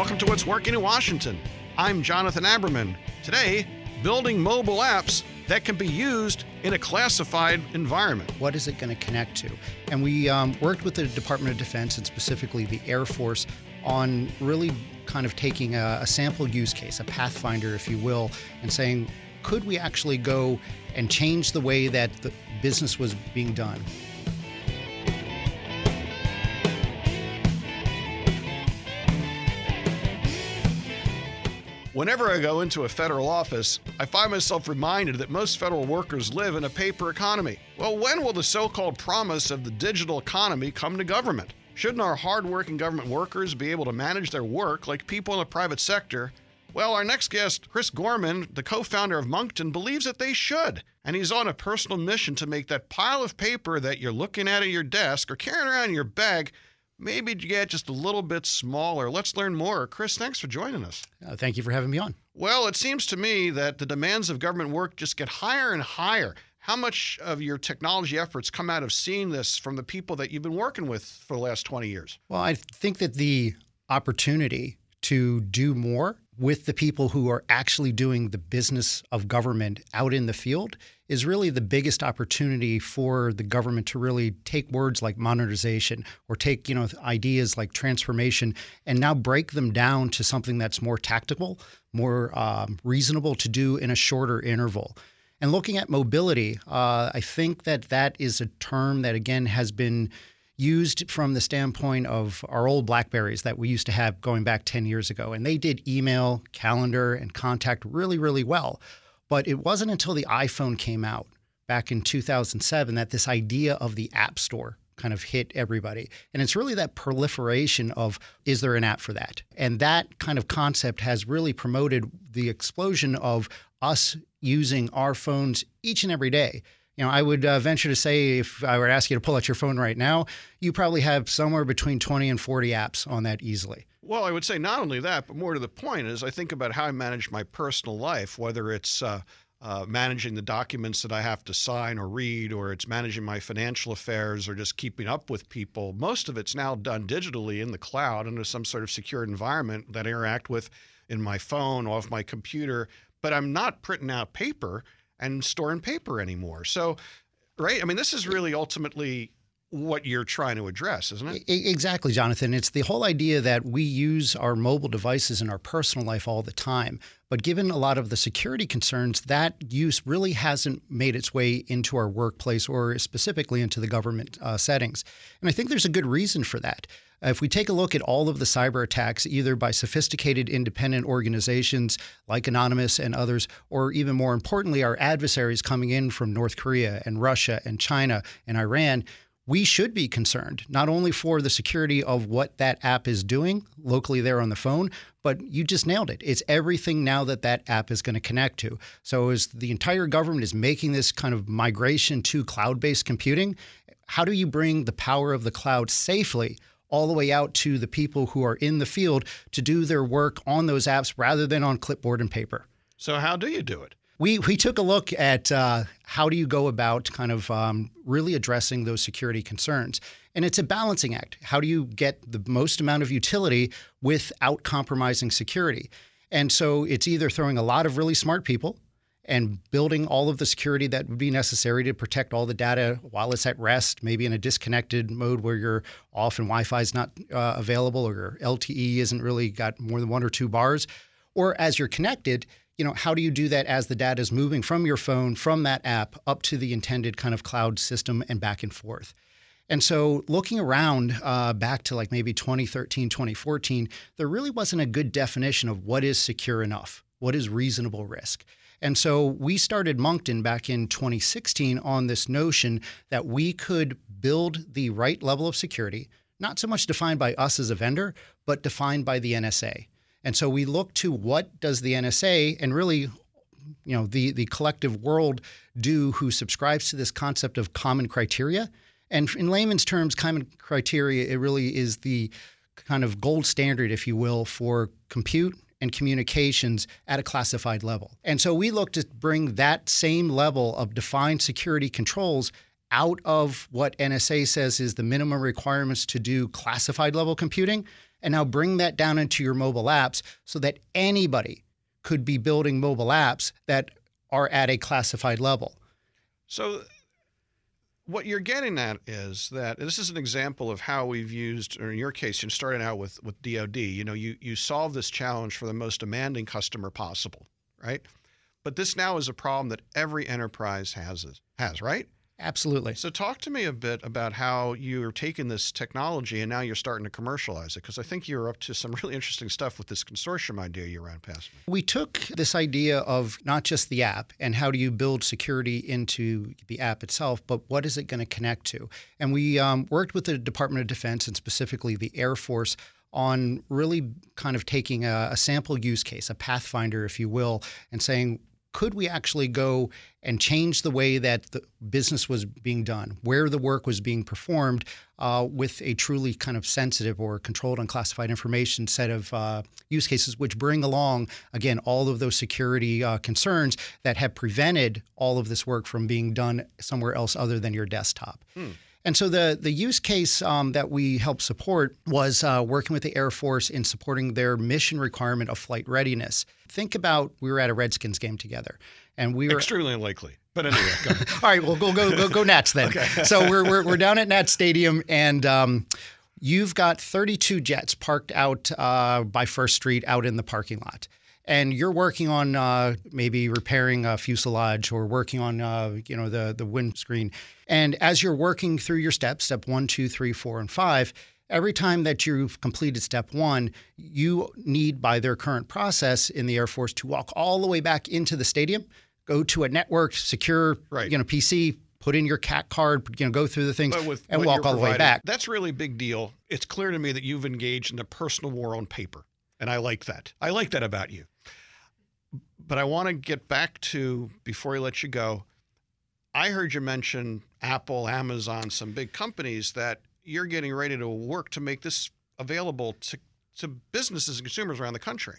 Welcome to What's Working in Washington. I'm Jonathan Aberman. Today, building mobile apps that can be used in a classified environment. What is it going to connect to? And we um, worked with the Department of Defense and specifically the Air Force on really kind of taking a, a sample use case, a pathfinder, if you will, and saying, could we actually go and change the way that the business was being done? Whenever I go into a federal office, I find myself reminded that most federal workers live in a paper economy. Well, when will the so called promise of the digital economy come to government? Shouldn't our hardworking government workers be able to manage their work like people in the private sector? Well, our next guest, Chris Gorman, the co founder of Monkton, believes that they should. And he's on a personal mission to make that pile of paper that you're looking at at your desk or carrying around in your bag maybe get just a little bit smaller. Let's learn more. Chris, thanks for joining us. Uh, thank you for having me on. Well, it seems to me that the demands of government work just get higher and higher. How much of your technology efforts come out of seeing this from the people that you've been working with for the last 20 years? Well, I think that the opportunity to do more with the people who are actually doing the business of government out in the field is really the biggest opportunity for the government to really take words like modernization or take you know ideas like transformation and now break them down to something that's more tactical, more um, reasonable to do in a shorter interval. And looking at mobility, uh, I think that that is a term that again has been used from the standpoint of our old Blackberries that we used to have going back 10 years ago. And they did email, calendar, and contact really, really well. But it wasn't until the iPhone came out back in 2007 that this idea of the App Store kind of hit everybody. And it's really that proliferation of is there an app for that? And that kind of concept has really promoted the explosion of us using our phones each and every day. You know, I would uh, venture to say if I were to ask you to pull out your phone right now, you probably have somewhere between 20 and 40 apps on that easily. Well, I would say not only that, but more to the point is I think about how I manage my personal life, whether it's uh, uh, managing the documents that I have to sign or read, or it's managing my financial affairs, or just keeping up with people. Most of it's now done digitally in the cloud under some sort of secure environment that I interact with in my phone, off my computer. But I'm not printing out paper and storing paper anymore. So, right? I mean, this is really ultimately what you're trying to address, isn't it? Exactly, Jonathan. It's the whole idea that we use our mobile devices in our personal life all the time. But given a lot of the security concerns, that use really hasn't made its way into our workplace or specifically into the government uh, settings. And I think there's a good reason for that. If we take a look at all of the cyber attacks, either by sophisticated independent organizations like Anonymous and others, or even more importantly, our adversaries coming in from North Korea and Russia and China and Iran, we should be concerned not only for the security of what that app is doing locally there on the phone, but you just nailed it. It's everything now that that app is going to connect to. So as the entire government is making this kind of migration to cloud-based computing, how do you bring the power of the cloud safely all the way out to the people who are in the field to do their work on those apps rather than on clipboard and paper. So, how do you do it? We, we took a look at uh, how do you go about kind of um, really addressing those security concerns. And it's a balancing act. How do you get the most amount of utility without compromising security? And so it's either throwing a lot of really smart people and building all of the security that would be necessary to protect all the data while it's at rest, maybe in a disconnected mode where you're off and Wi-Fi is not uh, available or your LTE isn't really got more than one or two bars, or as you're connected, you know, how do you do that as the data is moving from your phone, from that app up to the intended kind of cloud system and back and forth? And so, looking around uh, back to like maybe 2013, 2014, there really wasn't a good definition of what is secure enough, what is reasonable risk. And so we started Monkton back in 2016 on this notion that we could build the right level of security, not so much defined by us as a vendor, but defined by the NSA. And so we look to what does the NSA and really you know the the collective world do who subscribes to this concept of common criteria. And in layman's terms, common criteria it really is the kind of gold standard, if you will, for compute and communications at a classified level. And so we look to bring that same level of defined security controls out of what NSA says is the minimum requirements to do classified level computing and now bring that down into your mobile apps so that anybody could be building mobile apps that are at a classified level. So what you're getting at is that this is an example of how we've used, or in your case, you started out with with DoD. You know, you you solve this challenge for the most demanding customer possible, right? But this now is a problem that every enterprise has has, right? Absolutely. So, talk to me a bit about how you're taking this technology and now you're starting to commercialize it, because I think you're up to some really interesting stuff with this consortium idea you ran past me. We took this idea of not just the app and how do you build security into the app itself, but what is it going to connect to? And we um, worked with the Department of Defense and specifically the Air Force on really kind of taking a, a, sample use case, a pathfinder, if you will, and saying, could we actually go and change the way that the business was being done, where the work was being performed, uh, with a truly kind of sensitive or controlled unclassified information set of uh, use cases, which bring along, again, all of those security uh, concerns that have prevented all of this work from being done somewhere else other than your desktop. Hmm. And so the the use case um, that we helped support was uh, working with the Air Force in supporting their mission requirement of flight readiness. Think about we were at a Redskins game together, and we were extremely unlikely. But anyway, all right, well, go go go go Nats then. okay. so we're, we're we're down at Nats Stadium, and um, you've got 32 jets parked out uh, by First Street out in the parking lot and you're working on uh, maybe repairing a fuselage or working on uh, you know the the windscreen. And as you're working through your steps, step one, two, three, four, and five, every time that you've completed step one, you need, by their current process in the Air Force, to walk all the way back into the stadium, go to a networked, secure, right. you know, PC, put in your CAC card, you know, go through the things, and walk all the way back. That's really a big deal. It's clear to me that you've engaged in a personal war on paper, and I like that. I like that about you. But I want to get back to before I let you go. I heard you mention Apple, Amazon, some big companies that you're getting ready to work to make this available to, to businesses and consumers around the country.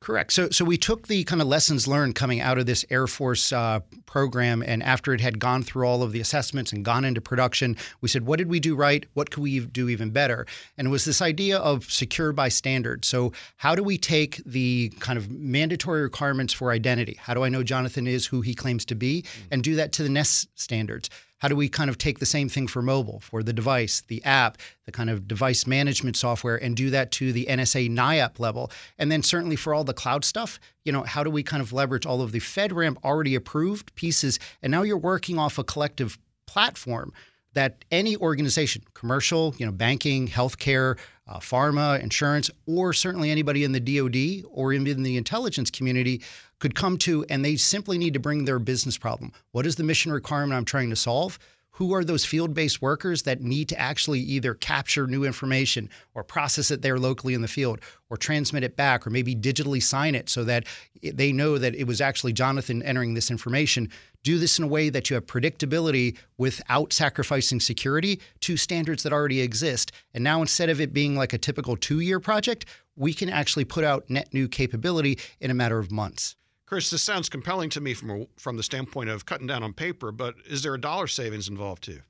Correct. So, so we took the kind of lessons learned coming out of this Air Force uh, program, and after it had gone through all of the assessments and gone into production, we said, what did we do right? What could we do even better? And it was this idea of secure by standard. So, how do we take the kind of mandatory requirements for identity? How do I know Jonathan is who he claims to be, mm-hmm. and do that to the NIST standards? How do we kind of take the same thing for mobile, for the device, the app, the kind of device management software, and do that to the NSA NIAP level? And then certainly for all the cloud stuff, you know, how do we kind of leverage all of the FedRAMP already approved pieces? And now you're working off a collective platform that any organization, commercial, you know, banking, healthcare, uh, pharma, insurance, or certainly anybody in the DoD or even in the intelligence community could come to, and they simply need to bring their business problem. What is the mission requirement I'm trying to solve? Who are those field based workers that need to actually either capture new information or process it there locally in the field or transmit it back or maybe digitally sign it so that they know that it was actually Jonathan entering this information? Do this in a way that you have predictability without sacrificing security to standards that already exist. And now instead of it being like a typical two year project, we can actually put out net new capability in a matter of months. Chris, this sounds compelling to me from from the standpoint of cutting down on paper, but is there a dollar savings involved too?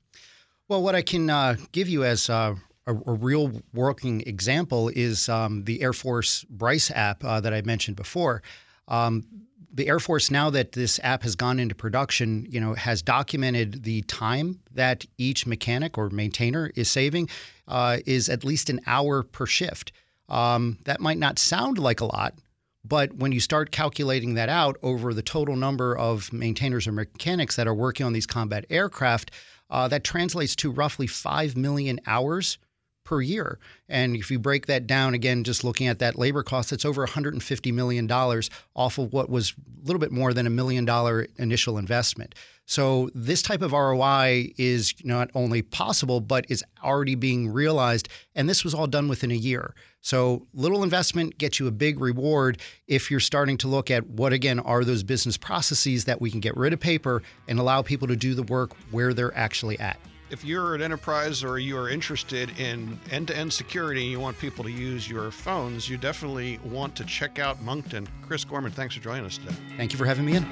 Well, what I can uh, give you as uh, a, a, real working example is um, the Air Force Bryce app uh, that I mentioned before. Um, the Air Force, now that this app has gone into production, you know, has documented the time that each mechanic or maintainer is saving uh, is at least an hour per shift. Um, that might not sound like a lot, but when you start calculating that out over the total number of maintainers or mechanics that are working on these combat aircraft, uh, that translates to roughly 5 million hours per year. And if you break that down again, just looking at that labor cost, it's over $150 million off of what was a little bit more than a million dollar initial investment. So this type of ROI is not only possible, but is already being realized. And this was all done within a year. So little investment gets you a big reward if you're starting to look at what, again, are those business processes that we can get rid of paper and allow people to do the work where they're actually at if you're an enterprise or you are interested in end-to-end security and you want people to use your phones, you definitely want to check out Monkton. Chris Gorman, thanks for joining us today. Thank you for having me in.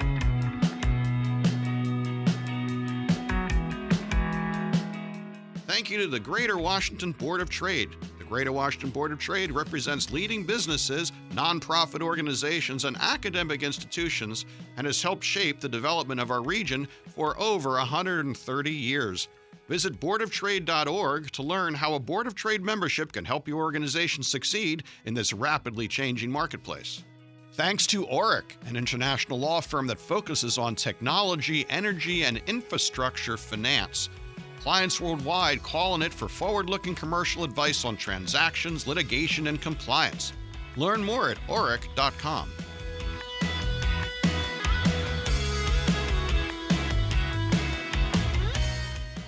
Thank you to the Greater Washington Board of Trade. The The Greater Washington Board of Trade represents leading businesses, nonprofit organizations, and academic institutions and has helped shape the development of our region for over 130 years. Visit boardoftrade.org to learn how a Board of Trade membership can help your organization succeed in this rapidly changing marketplace. Thanks to Orrick, an international law firm that focuses on technology, energy, and infrastructure finance. Clients worldwide call on it for forward looking commercial advice on transactions, litigation, and compliance. Learn more at orrick.com.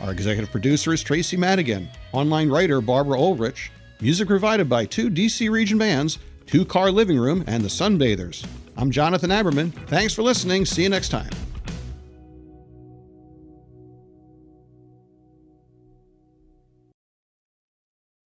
Our executive producer is Tracy Madigan, online writer Barbara Ulrich, music provided by two DC region bands, Two Car Living Room, and the Sunbathers. I'm Jonathan Aberman. Thanks for listening. See you next time.